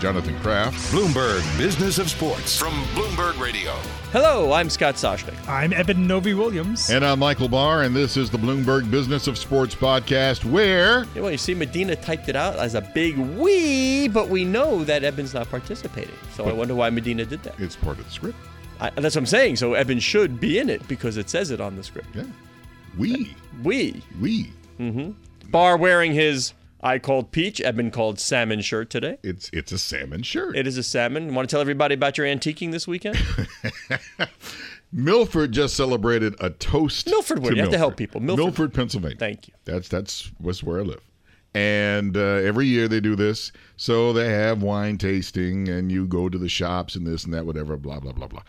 Jonathan Kraft, Bloomberg Business of Sports from Bloomberg Radio. Hello, I'm Scott Soshnick. I'm Eben Novy-Williams. and I'm Michael Barr, and this is the Bloomberg Business of Sports podcast, where You know, you see, Madena typed it out as a big we, but we know that Eben's not participating. So I wonder why Madena did that. it's part of the script. I, that's what I'm saying. So Eben should be in it because it says it on the script. Yeah, we, We. we. Mm-hmm. Barr wearing his I called peach, Eben called salmon shirt today. It's it's a salmon shirt. It is a salmon. Want to tell everybody about your antiquing this weekend? Milford just celebrated a toast. Milford would. to You have to help people. Milford. Milford, Pennsylvania. Thank you. That's that's was where I live. And uh, every year they do this. So they have wine tasting, and you go to the shops and this and that, whatever, blah blah blah blah,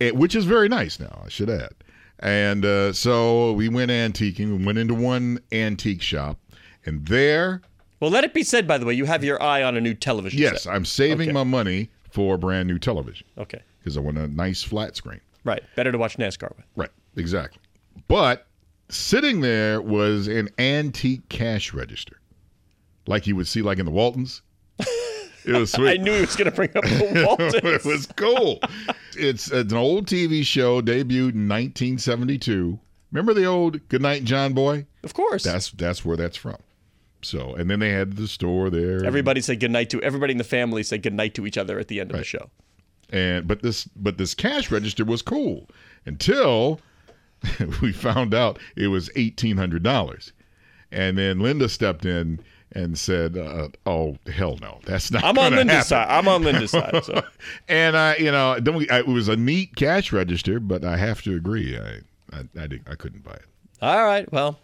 Eh, which is very nice. Now I should add. And uh, so we went antiquing. We went into one antique shop, and there, Well, let it be said, by the way, you have your eye on a new television yes, set. I'm saving Okay. my money for a brand new television Okay. because I want a nice flat screen. Right. Better to watch NASCAR with. Right, exactly. But sitting there was an antique cash register, like you would see like in the Waltons. It was sweet. I knew he was going to bring up the Waltons. it was cool. It's, it's an old TV show debuted in 1972. Remember the old Goodnight John Boy? Of course. That's that's where that's from. So, and then they had the store there. Everybody said goodnight to everybody in the family said goodnight to each other at the end of the show. and but this but this cash register was cool until we found out it was eighteen hundred dollars, and then Linda stepped in and said, uh, "Oh hell no, that's not." I'm on Linda's happen." side. I'm on Linda's side. So And I, you know, then we, I, it was a neat cash register, but I have to agree, I I, I, didn't, I couldn't buy it. all right. Well,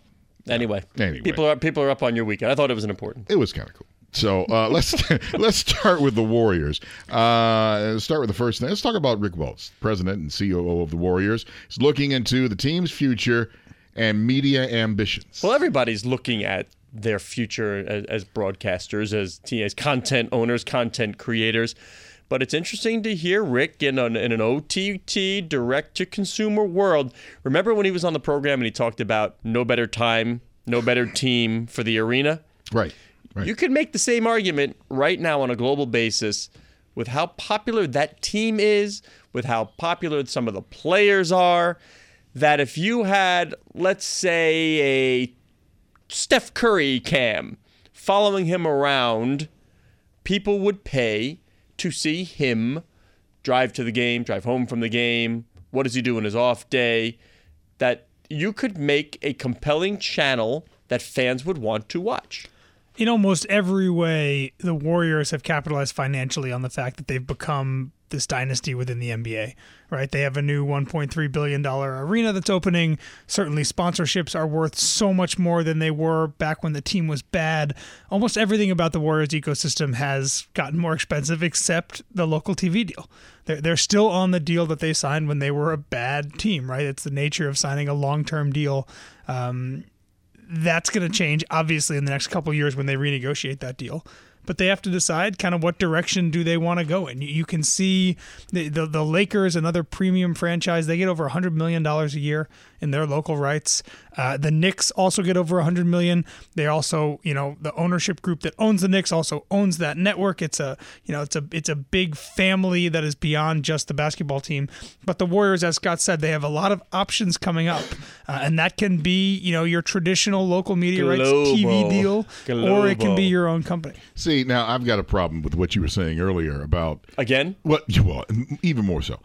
anyway, Anyway. people are people are up on your weekend. I thought it was an important. It was kind of cool. So uh, let's let's start with the Warriors. Uh, start with the first thing. Let's talk about Rick Welts, president and COO of the Warriors. He's looking into the team's future and media ambitions. Well, everybody's looking at their future as, as broadcasters, as as content owners, content creators. But it's interesting to hear Rick in an, in an OTT direct to consumer world. Remember when he was on the program and he talked about no better time, no better team for the arena? Right. Right. You could make the same argument right now on a global basis with how popular that team is, with how popular some of the players are, that if you had, let's say, a Steph Curry cam following him around, people would pay to see him drive to the game, drive home from the game. What does he do in his off day? That you could make a compelling channel that fans would want to watch. In almost every way, the Warriors have capitalized financially on the fact that they've become this dynasty within the NBA, right? They have a new $1.3 billion arena that's opening. Certainly, sponsorships are worth so much more than they were back when the team was bad. Almost everything about the Warriors ecosystem has gotten more expensive except the local TV deal. They're, they're still on the deal that they signed when they were a bad team, right? It's the nature of signing a long term deal. Um, that's going to change obviously in the next couple years when they renegotiate that deal but they have to decide kind of what direction do they want to go in. You- You can see the, the the Lakers, another premium franchise, they get over hundred million dollars a year in their local rights. Uh, the Knicks also get over hundred million. They also, you know, the ownership group that owns the Knicks also owns that network. It's a, you know, it's a it's a big family that is beyond just the basketball team. But the Warriors, as Scott said, they have a lot of options coming up, uh, and that can be, you know, your traditional local media rights TV Global. deal, or it can be your own company. See, now I've got a problem with what you were saying earlier about Again? what. Well, even more so.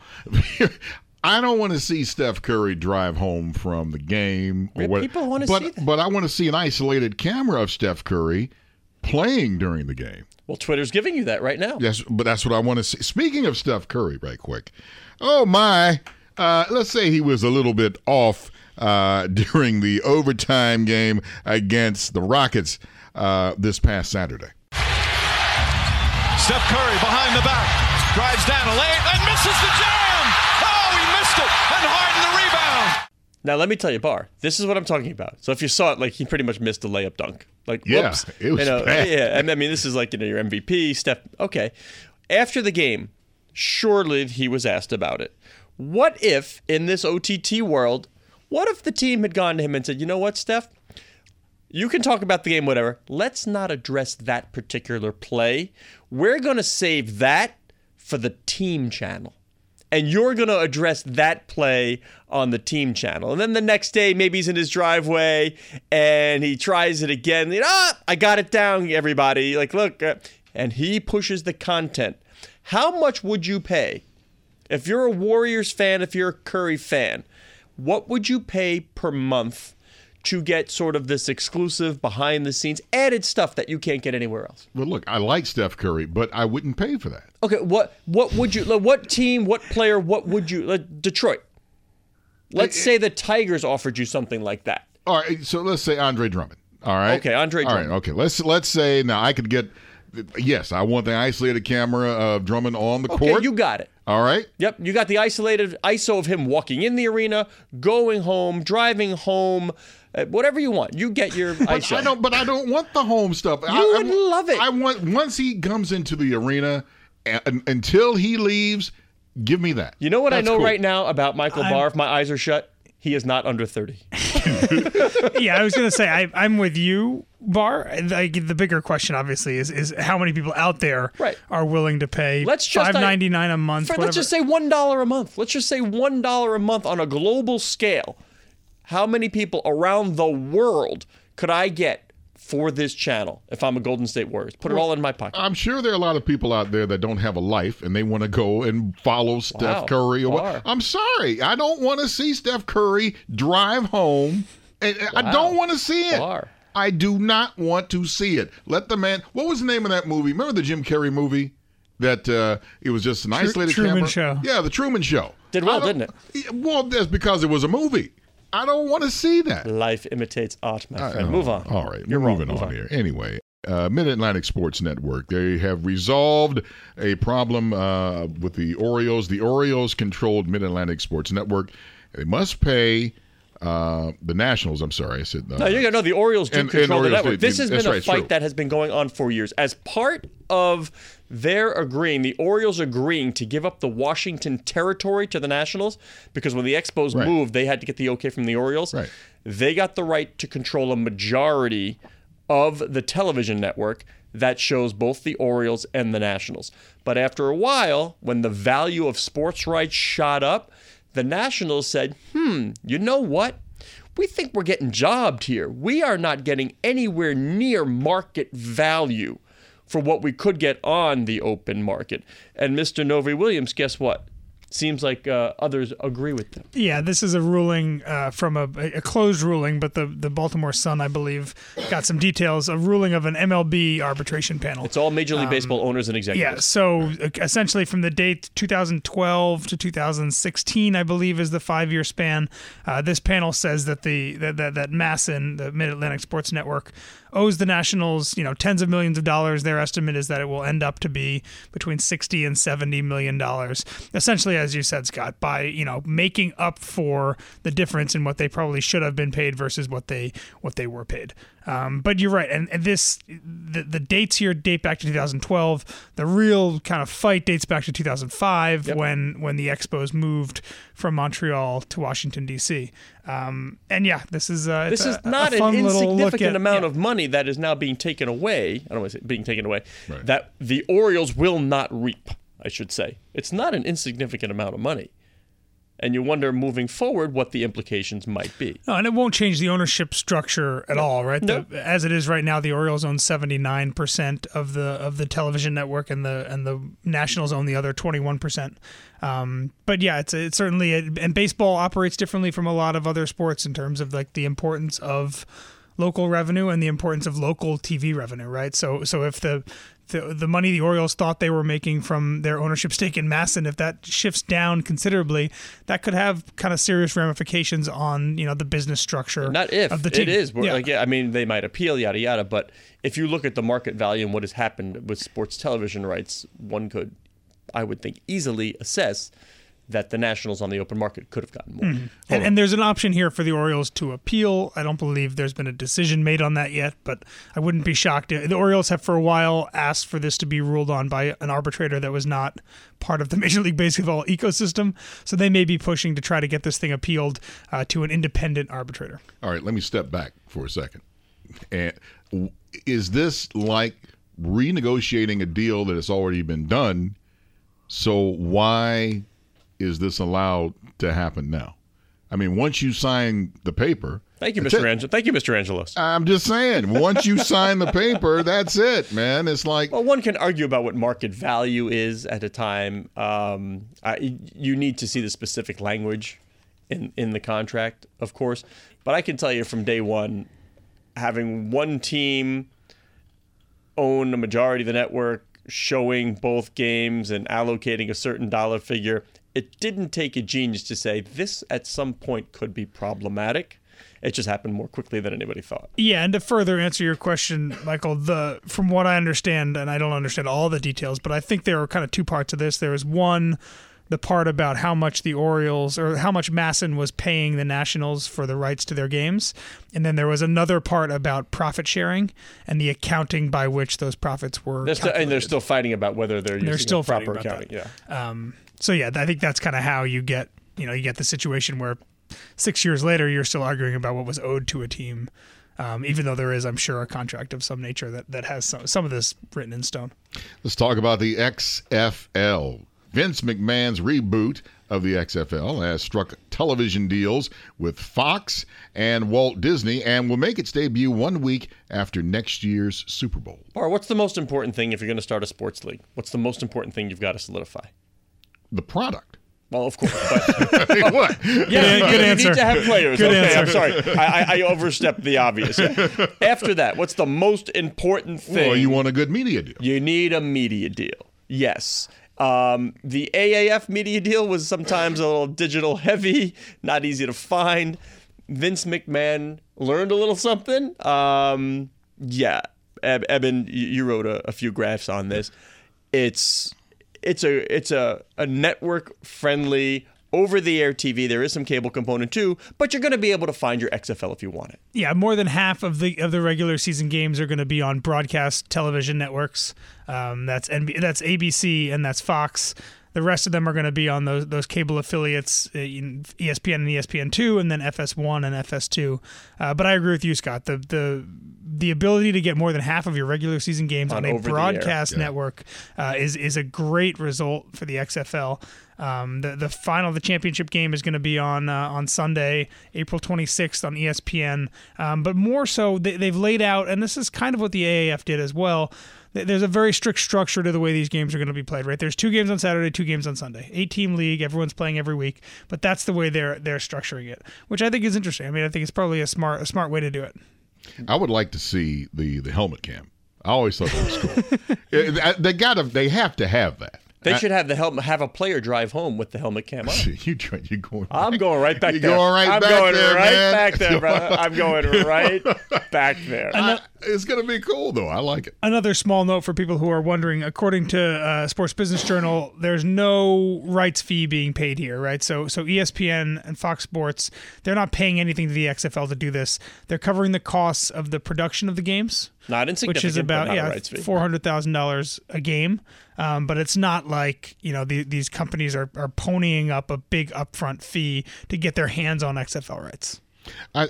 I don't want to see Steph Curry drive home from the game. Or what, people wanna but, see that. But I want to see an isolated camera of Steph Curry playing during the game. Well, Twitter's giving you that right now. Yes, but that's what I want to see. Speaking of Steph Curry, right quick. Oh my! Uh, let's say he was a little bit off uh, during the overtime game against the Rockets uh, this past Saturday. Steph Curry behind the back, drives down a lane and misses the jam. Oh, he missed it, and Harden the rebound. Now let me tell you, Barr. This is what I'm talking about. So if you saw it, like he pretty much missed a layup dunk. Like Yeah, whoops, it was you know, bad. yeah. I mean, this is like you know your MVP Steph. Okay, after the game, surely he was asked about it. What if in this OTT world, what if the team had gone to him and said, you know what, Steph? You can talk about the game, whatever. Let's not address that particular play. We're going to save that for the team channel. And you're going to address that play on the team channel. And then the next day, maybe he's in his driveway and he tries it again. Ah, I got it down, everybody. Like, look. Uh, and he pushes the content. How much would you pay if you're a Warriors fan, if you're a Curry fan, what would you pay per month to get sort of this exclusive behind the scenes added stuff that you can't get anywhere else? Well, look, I like Steph Curry, but I wouldn't pay for that. Okay, what what would you like, what team, what player, what would you like, Detroit? Let's eh, eh. say the Tigers offered you something like that. All right, eh, so let's say Andre Drummond. All right. Okay, Andre All right, Drummond. okay. Let's let's say now I could get. Yes, I want the isolated camera of Drummond on the Okay, court. you got it. All right. Yep, you got the isolated ISO of him walking in the arena, going home, driving home, uh, whatever you want. You get your But ISO. I don't. But I don't want the home stuff. You You would love it. I want once he comes into the arena, and, until he leaves, give me that. You know what I know cool. right now about Michael Barr? If my eyes are shut, he is not under 30. yeah, I was gonna say I, I'm with you, Barr. Like the bigger question, obviously, is is how many people out there Right. are willing to pay Let's just- uh, five ninety nine a month. For, let's just say $1 a month. Let's just say $1 a month on a global scale. How many people around the world could I get for this channel if I'm a Golden State Warriors? Put it all in my pocket. I'm sure there are a lot of people out there that don't have a life and they want to go and follow Steph Wow. Curry. Or what. I'm sorry, I don't want to see Steph Curry drive home. And I don't want to see it. Are. I do not want to see it. Let the man. What was the name of that movie? Remember the Jim Carrey movie? That uh, it was just an isolated Truman camera. Show. Yeah, the Truman Show. Did well, didn't it? Well, that's because it was a movie. I don't want to see that. Life imitates art, my friend. Oh, Move on. All right, You're wrong. moving on, here. Anyway, uh, Mid Atlantic Sports Network. They have resolved a problem uh, with the Orioles. The Orioles controlled Mid Atlantic Sports Network. They must pay uh, the Nationals. I'm sorry, I said uh, No, you no. The Orioles do And- control and the Orioles network. do- This has been a right, fight true. that has been going on for years. As part of their agreeing, the Orioles agreeing to give up the Washington territory to the Nationals because when the Expos Right. moved, they had to get the okay from the Orioles. Right. They got the right to control a majority of the television network that shows both the Orioles and the Nationals. But after a while, when the value of sports rights shot up, the Nationals said, hmm, you know what? We think we're getting jobbed here. We are not getting anywhere near market value for what we could get on the open market. And Mr. Novy-Williams, guess what? Seems like uh, others agree with them. Yeah, this is a ruling uh, from a, a closed ruling, but the, the Baltimore Sun, I believe, got some details. A ruling of an MLB arbitration panel. It's all Major League Baseball owners and executives. Yeah, so uh, essentially from the date 2012 to 2016, I believe, is the five-year span. Uh, this panel says that the that that, that MASN, the Mid Atlantic Sports Network, owes the Nationals, you know, tens of millions of dollars. Their estimate is that it will end up to be between 60 and 70 million dollars. Essentially, as you said, Scott, by you know making up for the difference in what they probably should have been paid versus what they what they were paid. Um, but you're right, and, and this the, the dates here date back to 2012. The real kind of fight dates back to 2005 when when the Expos moved from Montreal to Washington D.C. Um, and yeah, this is uh, This is a- a not an fun little insignificant at- amount yeah. of money that is now being taken away. I don't want to say being taken away. Right. That the Orioles will not reap, I should say. It's not an insignificant amount of money. And you wonder moving forward what the implications might be. No, and it won't change the ownership structure at all, right? No. The, as it is right now, the Orioles own seventy nine percent of the of the television network, and the and the Nationals own the other twenty one percent. Um, but yeah, it's it's certainly and baseball operates differently from a lot of other sports in terms of like the importance of local revenue and the importance of local TV revenue, right? So so if the the the money the Orioles thought they were making from their ownership stake in MASN, if that shifts down considerably, that could have kind of serious ramifications on you know the business structure. Not if of the team. it is. Yeah. Like, yeah, I mean, they might appeal, yada yada. But if you look at the market value and what has happened with sports television rights, one could, I would think, easily assess that the Nationals on the open market could have gotten more. And, and there's an option here for the Orioles to appeal. I don't believe there's been a decision made on that yet, but I wouldn't be shocked. The Orioles have for a while asked for this to be ruled on by an arbitrator that was not part of the Major League Baseball ecosystem. So they may be pushing to try to get this thing appealed uh, to an independent arbitrator. All right, let me step back for a second. And is this like renegotiating a deal that has already been done? So why is this allowed to happen now? I mean, once you sign the paper, Thank you, Mr. Angel. Thank you, Mr. Angelos. I'm just saying, once you sign the paper, that's it, man. It's like Well, one can argue about what market value is at a time. Um, I, you need to see the specific language in in the contract, of course. But I can tell you from day one, having one team own a majority of the network, showing both games and allocating a certain dollar figure, it didn't take a genius to say this at some point could be problematic. It just happened more quickly than anybody thought. Yeah, and to further answer your question, Michael, the from what I understand, and I don't understand all the details, but I think there are kind of two parts of this. There was one, the part about how much the Orioles or how much MASN was paying the Nationals for the rights to their games, and then there was another part about profit sharing and the accounting by which those profits were. They're still, and they're still fighting about whether they're using They're still proper accounting. Yeah. Um, so yeah, I think that's kind of how you get you know you get the situation where six years later you're still arguing about what was owed to a team, um, even though there is, I'm sure, a contract of some nature that that has some some of this written in stone. Let's talk about the XFL. Vince McMahon's reboot of the XFL has struck television deals with Fox and Walt Disney and will make its debut one week after next year's Super Bowl. Or what's the most important thing if you're going to start a sports league? What's the most important thing you've got to solidify? The product. Well, of course, but what? yeah, good you answer. need to have players. Good okay, answer. I'm sorry, I, I, I overstepped the obvious. After that, what's the most important thing? Well, you want a good media deal. You need a media deal. Yes. Um, the AAF media deal was sometimes a little digital heavy, not easy to find. Vince McMahon learned a little something. Um, yeah, Eben, you you wrote a, a few graphs on this. It's it's a it's a, a network friendly over the air TV. There is some cable component too, but you're going to be able to find your XFL if you want it. Yeah, more than half of the of the regular season games are going to be on broadcast television networks. Um, that's NB, that's ABC and that's Fox. The rest of them are going to be on those those cable affiliates, uh, ESPN and ESPN two, and then FS1 and FS2. Uh, but I agree with you, Scott. The the the ability to get more than half of your regular season games On on, a over the air. broadcast network uh, is is a great result for the XFL. Um, the the final, the championship game is going to be on uh, on Sunday, April 26th on ESPN. Um, but more so, they, they've laid out, and this is kind of what the AAF did as well. Th- There's a very strict structure to the way these games are going to be played. Right, there's two games on Saturday, two games on Sunday. Eight team league, everyone's playing every week, but that's the way they're they're structuring it, which I think is interesting. I mean, I think it's probably a smart a smart way to do it. I would like to see the the helmet cam. I always thought that was cool. They gotta, they have to have that. They I- should have the helmet, have a player drive home with the helmet cam on. you try, you going? I'm going right back You're there. going right I'm back going there, right man. back there, brother. I'm going right back there. I- it's gonna be cool though. I like it. Another small note for people who are wondering: according to uh, Sports Business Journal, there's no rights fee being paid here, right? So, so ESPN and Fox Sports, they're not paying anything to the XFL to do this. They're covering the costs of the production of the games, Not insignificant, which is about yeah rights four hundred thousand dollars a game. Um, but it's not like you know the, these companies are, are ponying up a big upfront fee to get their hands on XFL rights. I,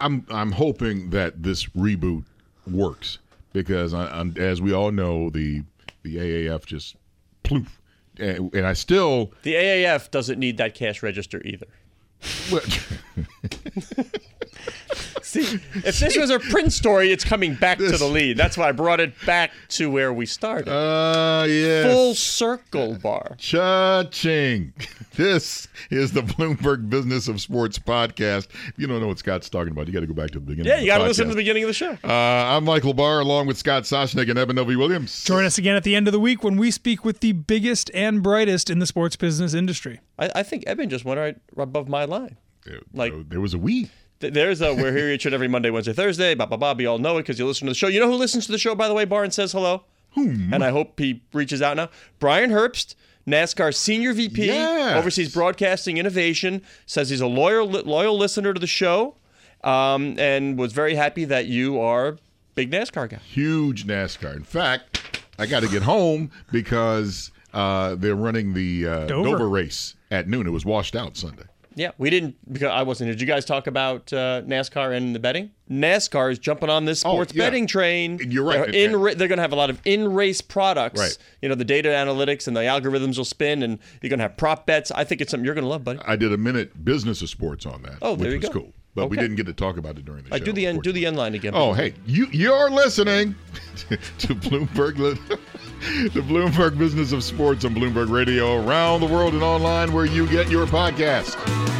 I'm I'm hoping that this reboot works because I, I'm, as we all know, the the AAF just ploof, and, and I still The AAF doesn't need that cash register either. well, See, if this was a print story, it's coming back to the lead. That's why I brought it back to where we started. uh yeah Full circle Barr. Cha-ching. This is the Bloomberg Business of Sports podcast. If you don't know what Scott's talking about, you got to go back to the beginning. Yeah, of the you got to listen to the beginning of the show. Uh, I'm Michael Barr, along with Scott Soshnick and Eben Novy-Williams. Join us again at the end of the week when we speak with the biggest and brightest in the sports business industry. I, I think Eben just went right above my line. There- like- there was a we. Th- There's a we're here each and every Monday, Wednesday, Thursday. Blah blah blah. You all know it because you listen to the show. You know who listens to the show, by the way? Barr and says hello. Hmm. And I hope he reaches out now. Brian Herbst, NASCAR senior VP, Yes. oversees broadcasting innovation. Says he's a loyal loyal listener to the show, um, and was very happy that you are big NASCAR guy. Huge NASCAR. In fact, I got to get home because uh, they're running the uh, Dover. Dover race at noon. It was washed out Sunday. Yeah, we didn't because I wasn't. Did you guys talk about uh, NASCAR and the betting? NASCAR is jumping on this Oh, sports yeah. betting train. You're right. They're, in, ra- they're going to have a lot of in-race products. Right. You know, the data analytics and the algorithms will spin, and you're going to have prop bets. I think it's something you're going to love, buddy. I did a minute business of sports on that, Oh, which there you was go. cool. But we didn't get to talk about it during the I show. do the end. Do the end line again. Oh, hey, you you're listening to, to Bloomberg, the Bloomberg Business of Sports on Bloomberg Radio around the world and online where you get your podcast.